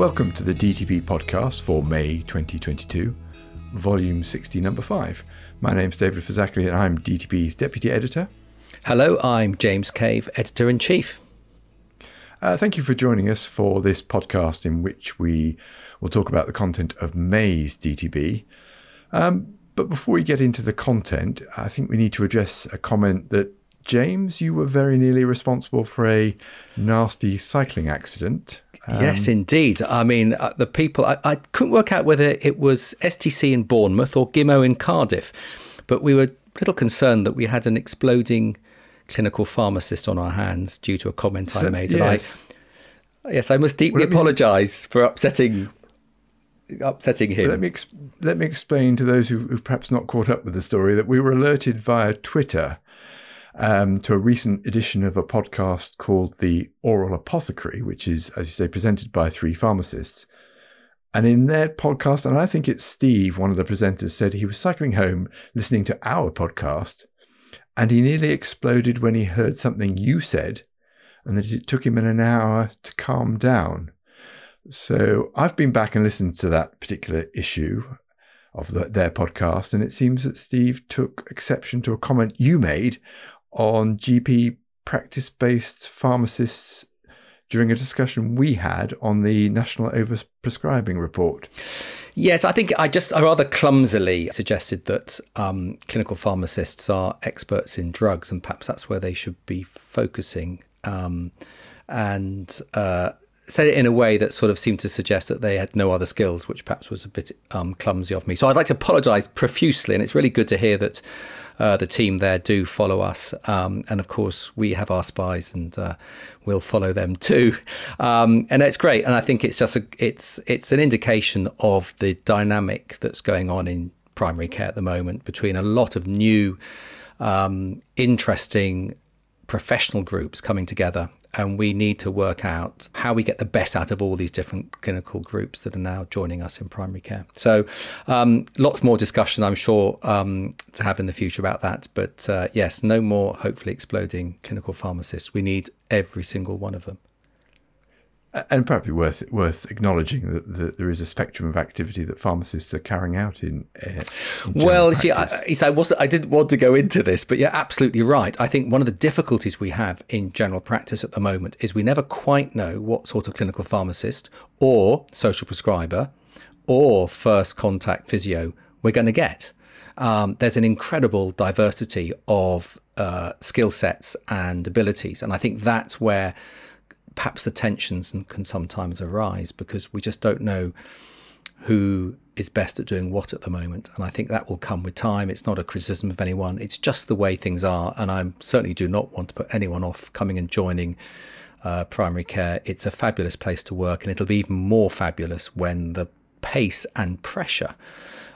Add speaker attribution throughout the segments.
Speaker 1: Welcome to the DTB podcast for May 2022, volume 60, number 5. My name's David Phizackerley and I'm DTB's deputy editor.
Speaker 2: Hello, I'm James Cave, editor in chief.
Speaker 1: Uh, thank you for joining us for this podcast in which we will talk about the content of May's DTB. Um, but before we get into the content, I think we need to address a comment that James, you were very nearly responsible for a nasty cycling accident.
Speaker 2: Um, yes, indeed. I mean, uh, the people, I, I, couldn't work out whether it was STC in Bournemouth or Gimo in Cardiff, but we were a little concerned that we had an exploding clinical pharmacist on our hands due to a comment so, I made. Yes. And I, yes, I must deeply well, apologise for upsetting upsetting him.
Speaker 1: Let me ex- let me explain to those who, who've perhaps not caught up with the story that we were alerted via Twitter um, to a recent edition of a podcast called The Oral Apothecary, which is, as you say, presented by three pharmacists. And in their podcast, and I think it's Steve, one of the presenters, said he was cycling home listening to our podcast, and he nearly exploded when he heard something you said, and that it took him an hour to calm down. So I've been back and listened to that particular issue of the, their podcast, and it seems that Steve took exception to a comment you made on GP practice based pharmacists during a discussion we had on the National Overprescribing Report.
Speaker 2: Yes, I think I just I rather clumsily suggested that um, clinical pharmacists are experts in drugs, and perhaps that's where they should be focusing. Um, and uh, said it in a way that sort of seemed to suggest that they had no other skills, which perhaps was a bit um, clumsy of me. So I'd like to apologise profusely, and it's really good to hear that uh, the team there do follow us, um, and of course we have our spies, and uh, we'll follow them too. Um, and it's great, and I think it's just a, it's it's an indication of the dynamic that's going on in primary care at the moment between a lot of new, um, interesting professional groups coming together and we need to work out how we get the best out of all these different clinical groups that are now joining us in primary care. So, um, lots more discussion, I'm sure, um, to have in the future about that. But uh, yes, no more hopefully exploding clinical pharmacists. We need every single one of them
Speaker 1: and probably worth worth acknowledging that, that, there is a spectrum of activity that pharmacists are carrying out in. Uh, in
Speaker 2: well, see, I, I wasn't. I didn't want to go into this, but you're absolutely right. I think one of the difficulties we have in general practice at the moment is we never quite know what sort of clinical pharmacist or social prescriber or first contact physio we're going to get. Um, there's an incredible diversity of uh, skill sets and abilities, and I think that's where perhaps the tensions can sometimes arise because we just don't know who is best at doing what at the moment. And I think that will come with time. It's not a criticism of anyone, it's just the way things are. And I certainly do not want to put anyone off coming and joining uh, primary care. It's a fabulous place to work, and it'll be even more fabulous when the pace and pressure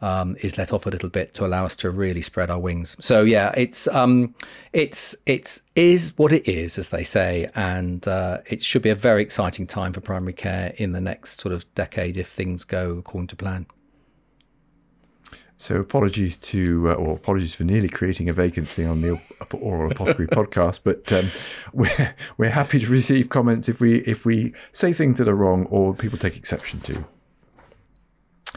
Speaker 2: um, is let off a little bit to allow us to really spread our wings. So yeah, it's um, it's it's is what it is, as they say, and uh, it should be a very exciting time for primary care in the next sort of decade if things go according to plan.
Speaker 1: So apologies to, uh, or apologies for nearly creating a vacancy on the Oral Apothecary podcast, but um, we're we're happy to receive comments if we if we say things that are wrong or people take exception to.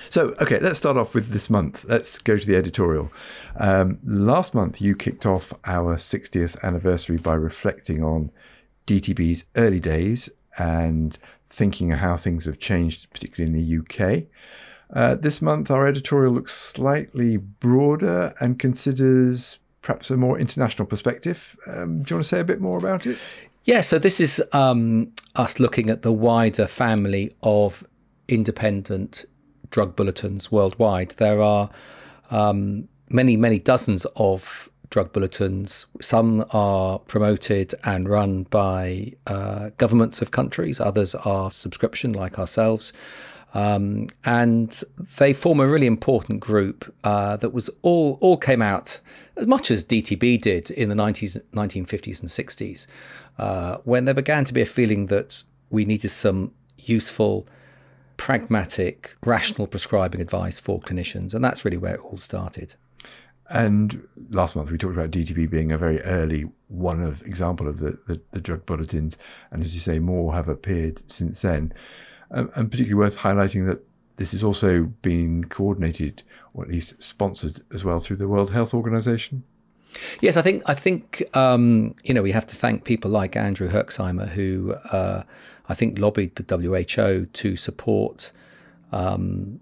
Speaker 1: So, okay, let's start off with this month. Let's go to the editorial. Um, last month, you kicked off our 60th anniversary by reflecting on DTB's early days and thinking how things have changed, particularly in the UK. Uh, this month, our editorial looks slightly broader and considers perhaps a more international perspective. Um, do you want to say a bit more about it?
Speaker 2: Yeah, so this is um, us looking at the wider family of independent drug bulletins worldwide. There are um, many, many dozens of drug bulletins. Some are promoted and run by uh, governments of countries, others are subscription, like ourselves. Um, and they form a really important group uh, that was all all came out as much as DTB did in the 90s, 1950s and 60s, uh, when there began to be a feeling that we needed some useful pragmatic, rational prescribing advice for clinicians. And that's really where it all started.
Speaker 1: And last month we talked about DTB being a very early one of example of the, the, the, drug bulletins, and as you say, more have appeared since then. um, and particularly worth highlighting that this has also been coordinated or at least sponsored as well through the World Health Organization.
Speaker 2: Yes, I think I think um, you know we have to thank people like Andrew Herxheimer who uh, I think lobbied the WHO to support um,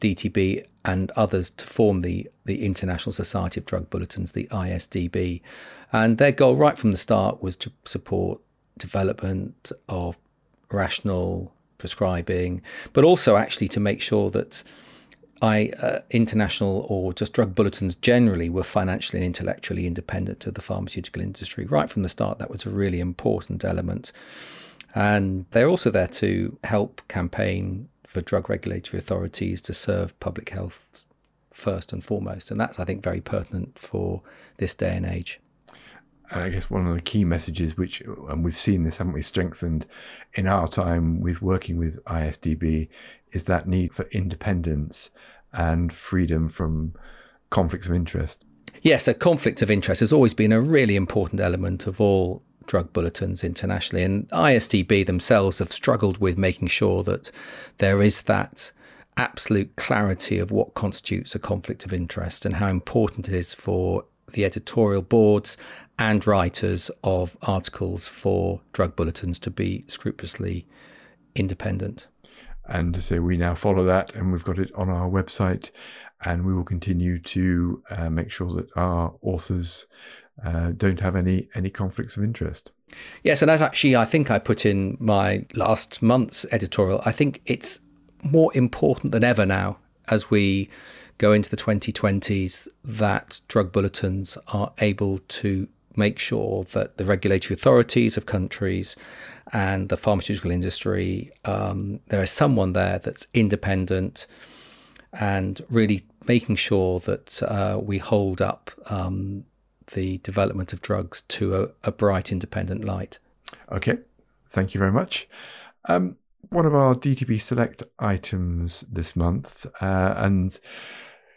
Speaker 2: DTB and others to form the the International Society of Drug Bulletins, the ISDB, and their goal right from the start was to support development of rational prescribing, but also actually to make sure that I, uh, international or just drug bulletins generally were financially and intellectually independent of the pharmaceutical industry. Right from the start, that was a really important element. And they're also there to help campaign for drug regulatory authorities to serve public health first and foremost. And that's, I think, very pertinent for this day and age.
Speaker 1: I guess one of the key messages, which, and we've seen this, haven't we, strengthened in our time with working with ISDB, is that need for independence and freedom from conflicts of interest.
Speaker 2: Yes, a conflict of interest has always been a really important element of all drug bulletins internationally. And ISDB themselves have struggled with making sure that there is that absolute clarity of what constitutes a conflict of interest and how important it is for the editorial boards and writers of articles for drug bulletins to be scrupulously independent.
Speaker 1: And so we now follow that, and we've got it on our website, and we will continue to uh, make sure that our authors uh, don't have any any conflicts of interest.
Speaker 2: Yes, and as actually I think I put in my last month's editorial, I think it's more important than ever now as we go into the 2020s that drug bulletins are able to make sure that the regulatory authorities of countries and the pharmaceutical industry, um, there is someone there that's independent and really making sure that uh, we hold up um, the development of drugs to a, a, bright, independent light.
Speaker 1: Okay, thank you very much. Um, one of our DTB Select items this month, uh, and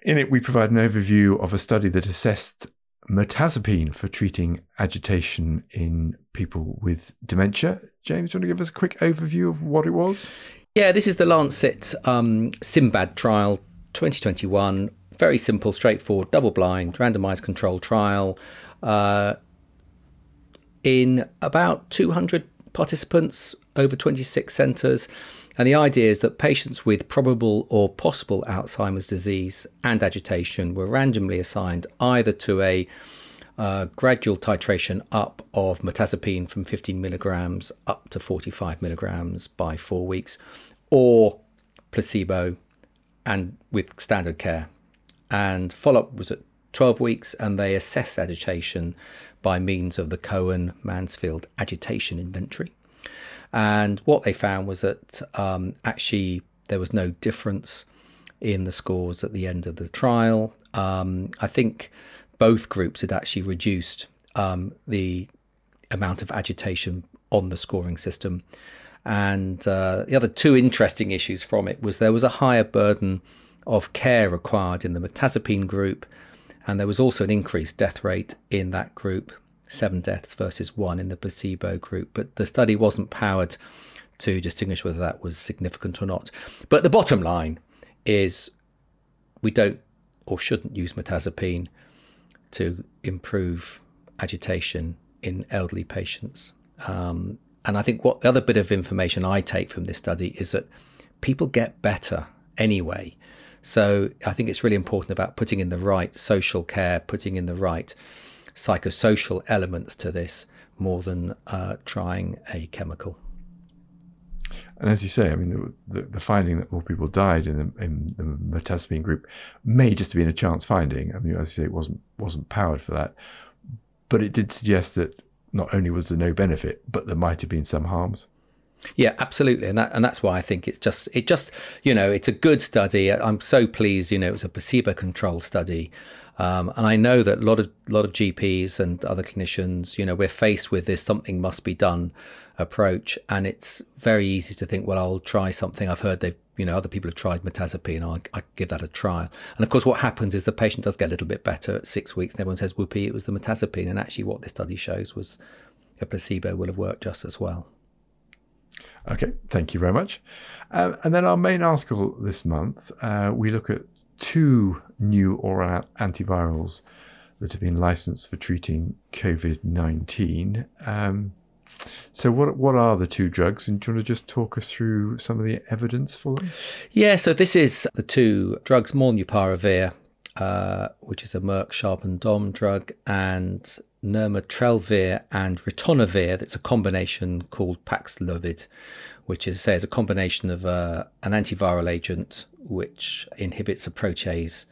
Speaker 1: in it we provide an overview of a study that assessed mirtazapine for treating agitation in people with dementia. James, do you want to give us a quick overview of what it was?
Speaker 2: Yeah, this is the Lancet um, SYMBAD trial 2021. Very simple, straightforward, double blind, randomized control trial uh, in about 200 participants over 26 centres. And the idea is that patients with probable or possible Alzheimer's disease and agitation were randomly assigned either to a uh, gradual titration up of mirtazapine from 15 milligrams up to 45 milligrams by four weeks, or placebo and with standard care. And follow up was at 12 weeks, and they assessed agitation by means of the Cohen Mansfield agitation inventory. And what they found was that um, actually there was no difference in the scores at the end of the trial. Um, I think both groups had actually reduced um, the amount of agitation on the scoring system. And uh, the other two interesting issues from it was there was a higher burden of care required in the mirtazapine group, and there was also an increased death rate in that group seven deaths versus one in the placebo group. But the study wasn't powered to distinguish whether that was significant or not. But the bottom line is we don't or shouldn't use mirtazapine to improve agitation in elderly patients. Um, and I think what the other bit of information I take from this study is that people get better anyway. So I think it's really important about putting in the right social care, putting in the right psychosocial elements to this more than uh, trying a chemical.
Speaker 1: And as you say, I mean, the, the, the finding that more people died in the, in the mirtazapine group may just have been a chance finding. I mean, as you say, it wasn't wasn't powered for that, but it did suggest that not only was there no benefit, but there might have been some harms.
Speaker 2: Yeah, absolutely, and that and that's why I think it's just it just you know it's a good study. I'm so pleased. You know, it was a placebo controlled study. Um, and I know that a lot of lot of GPs and other clinicians, you know, we're faced with this something must be done approach, and it's very easy to think, well, I'll try something. I've heard they've, you know, other people have tried mirtazapine. I'll, i give that a trial. And of course, what happens is the patient does get a little bit better at six weeks, and everyone says, whoopee, it was the mirtazapine. And actually, what this study shows was a placebo will have worked just as well.
Speaker 1: Okay, thank you very much. Um, and then our main article this month, uh, we look at two new oral antivirals that have been licensed for treating COVID 19. Um, so, what what are the two drugs, and do you want to just talk us through some of the evidence for them?
Speaker 2: Yeah, so this is the two drugs, molnupiravir, uh, which is a Merck Sharp and Dohme drug, and nirmatrelvir and ritonavir. That's a combination called Paxlovid, which is say is a combination of uh, an antiviral agent which inhibits a protease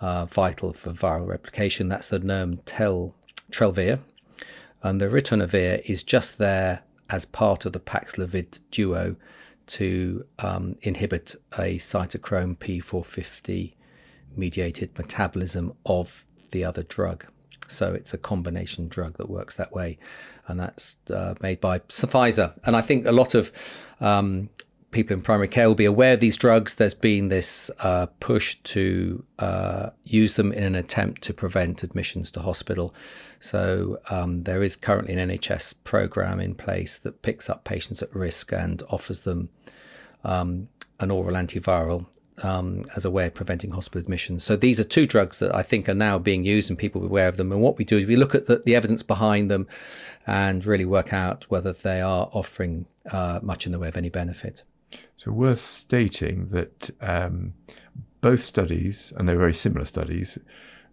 Speaker 2: uh, vital for viral replication. That's the nirmatrelvir, and the ritonavir is just there as part of the Paxlovid duo to um, inhibit a cytochrome P450 mediated metabolism of the other drug. So it's a combination drug that works that way, and that's uh, made by Pfizer. And I think a lot of um, people in primary care will be aware of these drugs. There's been this uh, push to uh, use them in an attempt to prevent admissions to hospital. So um, there is currently an NHS program in place that picks up patients at risk and offers them um, an oral antiviral um, as a way of preventing hospital admissions. So these are two drugs that I think are now being used and people are aware of them. And what we do is we look at the, the evidence behind them and really work out whether they are offering uh, much in the way of any benefit.
Speaker 1: So worth stating that um, both studies, and they're very similar studies,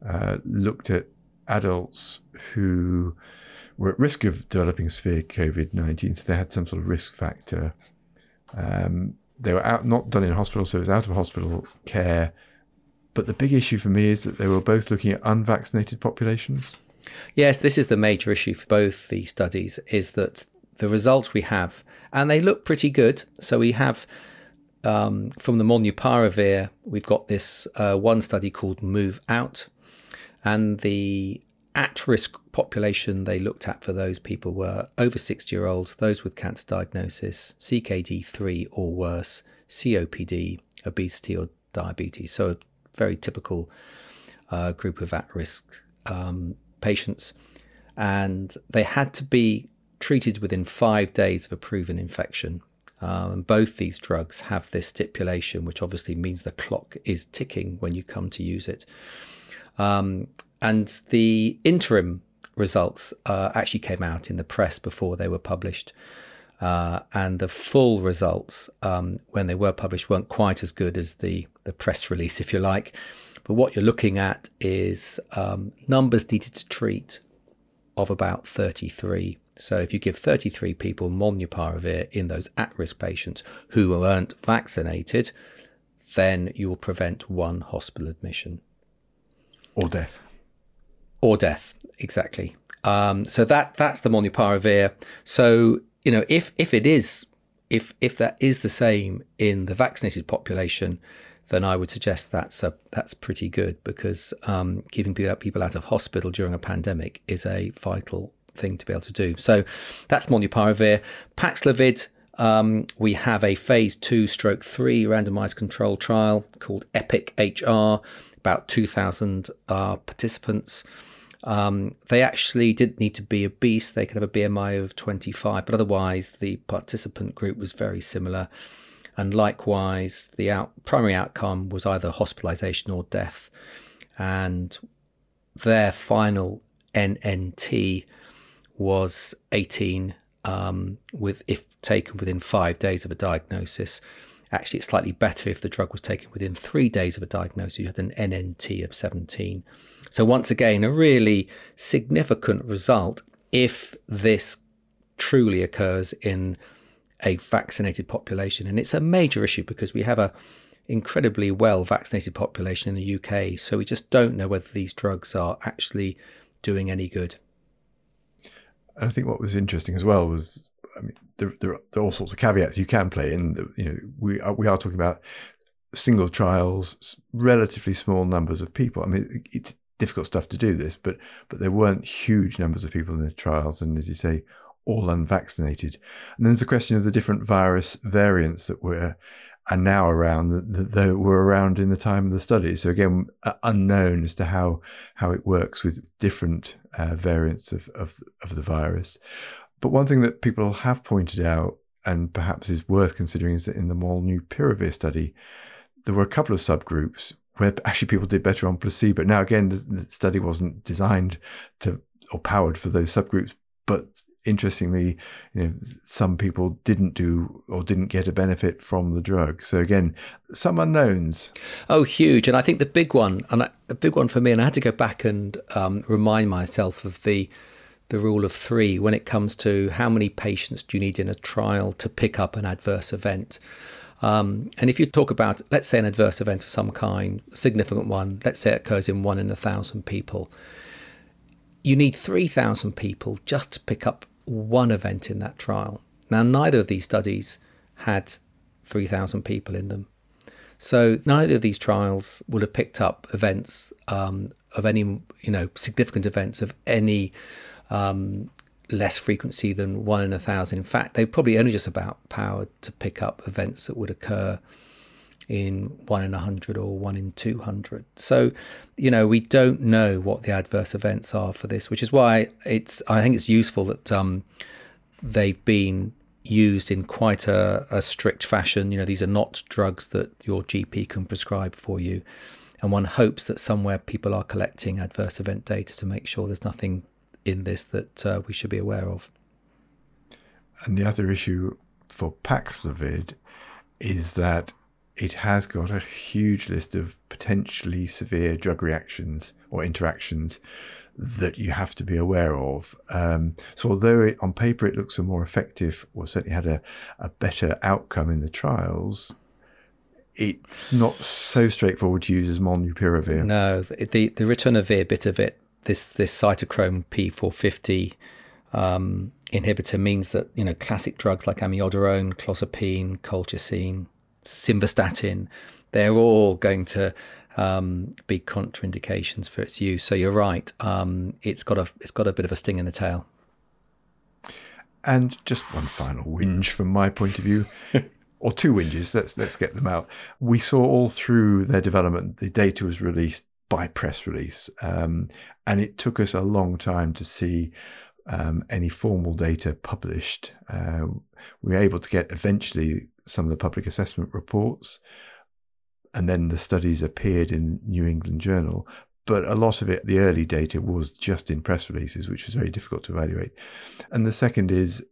Speaker 1: uh, looked at adults who were at risk of developing severe COVID 19. So they had some sort of risk factor. Um, they were out, not done in hospital, so it was out of hospital care. But the big issue for me is that they were both looking at unvaccinated populations.
Speaker 2: Yes, this is the major issue for both the studies is that the results we have, and they look pretty good. So we have um, from the molnupiravir, we've got this uh, one study called MOVe-OUT, and the at risk population they looked at for those people were over 60 year olds, those with cancer diagnosis, CKD3 or worse, COPD, obesity or diabetes. So, a very typical uh, group of at risk um, patients. And they had to be treated within five days of a proven infection. Um, both these drugs have this stipulation, which obviously means the clock is ticking when you come to use it. Um, and the interim results uh, actually came out in the press before they were published. Uh, and the full results, um, when they were published, weren't quite as good as the, the press release, if you like. But what you're looking at is um, numbers needed to treat of about 33. So if you give 33 people molnupiravir in those at-risk patients who weren't vaccinated, then you will prevent one hospital admission
Speaker 1: or death
Speaker 2: or death. Exactly. Um, so that that's the molnupiravir. So you know, if if it is if if that is the same in the vaccinated population, then I would suggest that's a, that's pretty good because um, keeping people out of hospital during a pandemic is a vital thing to be able to do. So that's molnupiravir. Paxlovid. Um, we have a phase two stroke three randomized control trial called EPIC HR, about 2,000 uh, participants. Um, they actually didn't need to be obese. They could have a BMI of 25, but otherwise the participant group was very similar. And likewise, the out, primary outcome was either hospitalization or death. And their final NNT was 18, um, with if taken within five days of a diagnosis. Actually, it's slightly better if the drug was taken within three days of a diagnosis. You had an NNT of 17. So, once again, a really significant result if this truly occurs in a vaccinated population. And it's a major issue because we have a incredibly well vaccinated population in the UK. So we just don't know whether these drugs are actually doing any good.
Speaker 1: I think what was interesting as well was, I mean, there, there, there are all sorts of caveats you can play in. You know, we are, we are talking about single trials, relatively small numbers of people. I mean, it's difficult stuff to do this, but but there weren't huge numbers of people in the trials, and as you say, all unvaccinated. And then there's the question of the different virus variants that were are now around that, that were around in the time of the study. So again, unknown as to how how it works with different uh, variants of, of of the virus. But one thing that people have pointed out and perhaps is worth considering is that in the molnupiravir study, there were a couple of subgroups where actually people did better on placebo. Now, again, the, the study wasn't designed to or powered for those subgroups, but interestingly, you know, some people didn't do or didn't get a benefit from the drug. So again, some unknowns.
Speaker 2: Oh, huge! And I think the big one, and the big one for me, and I had to go back and um, remind myself of the the rule of three when it comes to how many patients do you need in a trial to pick up an adverse event. Um, and if you talk about, let's say, an adverse event of some kind, a significant one, let's say it occurs in one in a thousand people, you need 3,000 people just to pick up one event in that trial. Now, neither of these studies had 3,000 people in them. So neither of these trials would have picked up events um, of any, you know, significant events of any um, less frequency than one in a thousand. In fact, they probably only just about powered to pick up events that would occur in one in a hundred or one in 200. So, you know, we don't know what the adverse events are for this, which is why it's, I think it's useful that um, they've been used in quite a, a strict fashion. You know, these are not drugs that your GP can prescribe for you. And one hopes that somewhere people are collecting adverse event data to make sure there's nothing in this that uh, we should be aware of.
Speaker 1: And the other issue for Paxlovid is that it has got a huge list of potentially severe drug reactions or interactions that you have to be aware of. Um, so, although it, on paper it looks a more effective, or certainly had a, a better outcome in the trials, it's not so straightforward to use as molnupiravir.
Speaker 2: No, the the ritonavir bit of it, this this cytochrome P450 um, inhibitor means that you know classic drugs like amiodarone, clozapine, colchicine, simvastatin, they're all going to um, be contraindications for its use. So you're right. Um, it's got a it's got a bit of a sting in the tail.
Speaker 1: And just one final whinge from my point of view, or two whinges. Let's let's get them out. We saw all through their development. The data was released by press release, um, and it took us a long time to see um, any formal data published. Uh, we were able to get eventually some of the public assessment reports, and then the studies appeared in New England Journal. But a lot of it, the early data, was just in press releases, which was very difficult to evaluate. And the second is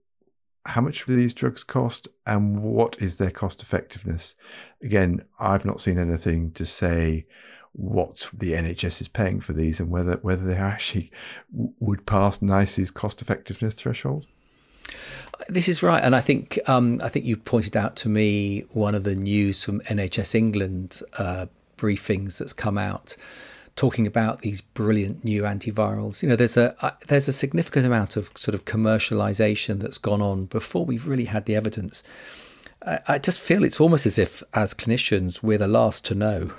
Speaker 1: how much do these drugs cost and what is their cost effectiveness? Again, I've not seen anything to say what the NHS is paying for these and whether whether they actually would pass NICE's cost effectiveness threshold.
Speaker 2: This is right, and I think um, I think you pointed out to me one of the news from NHS England uh, briefings that's come out talking about these brilliant new antivirals. You know, there's a uh, there's a significant amount of sort of commercialization that's gone on before we've really had the evidence. I, I just feel it's almost as if, as clinicians, we're the last to know,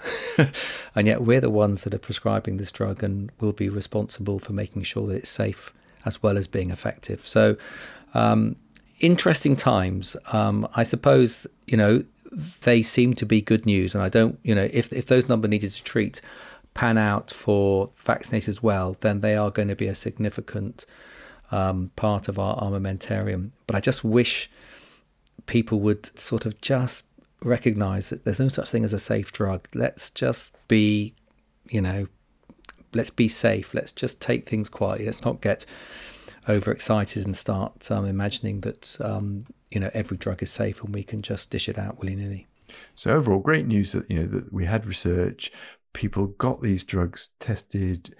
Speaker 2: and yet we're the ones that are prescribing this drug and will be responsible for making sure that it's safe as well as being effective. So um, interesting times. Um, I suppose you know they seem to be good news, and I don't. You know, if if those number needed to treat pan out for vaccinated as well, then they are going to be a significant um, part of our armamentarium. But I just wish people would sort of just recognize that there's no such thing as a safe drug. Let's just be, you know, let's be safe. Let's just take things quietly. Let's not get overexcited and start um, imagining that um, you know every drug is safe and we can just dish it out willy nilly.
Speaker 1: So overall, great news that you know that we had research, people got these drugs tested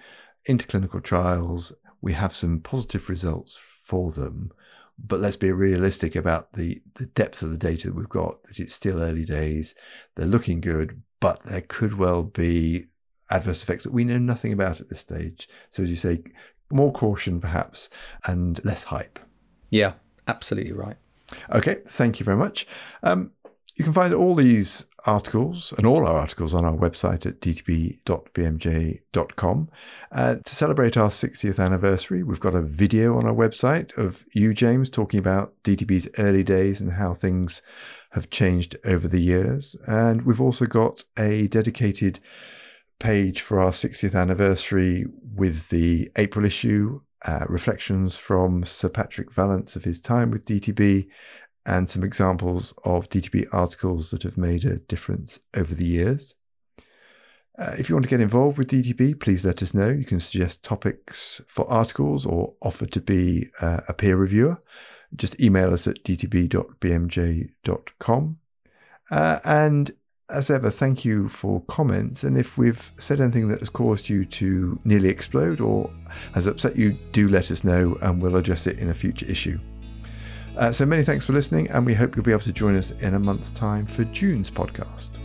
Speaker 1: into clinical trials. We have some positive results for them, but let's be realistic about the the depth of the data that we've got. That it's still early days. They're looking good, but there could well be adverse effects that we know nothing about at this stage. So as you say, more caution perhaps and less hype.
Speaker 2: Yeah, absolutely right.
Speaker 1: Okay, thank you very much. Um, you can find all these articles and all our articles on our website at dtb.bmj.com. Uh, to celebrate our 60th anniversary, we've got a video on our website of you, James, talking about DTB's early days and how things have changed over the years. And we've also got a dedicated page for our 60th anniversary with the April issue, uh, reflections from Sir Patrick Vallance of his time with DTB, and some examples of DTB articles that have made a difference over the years. Uh, if you want to get involved with DTB, please let us know. You can suggest topics for articles or offer to be uh, a peer reviewer. Just email us at dtb.bmj.com. Uh, and as ever, thank you for comments. And if we've said anything that has caused you to nearly explode or has upset you, do let us know and we'll address it in a future issue. Uh, so many thanks for listening, and we hope you'll be able to join us in a month's time for June's podcast.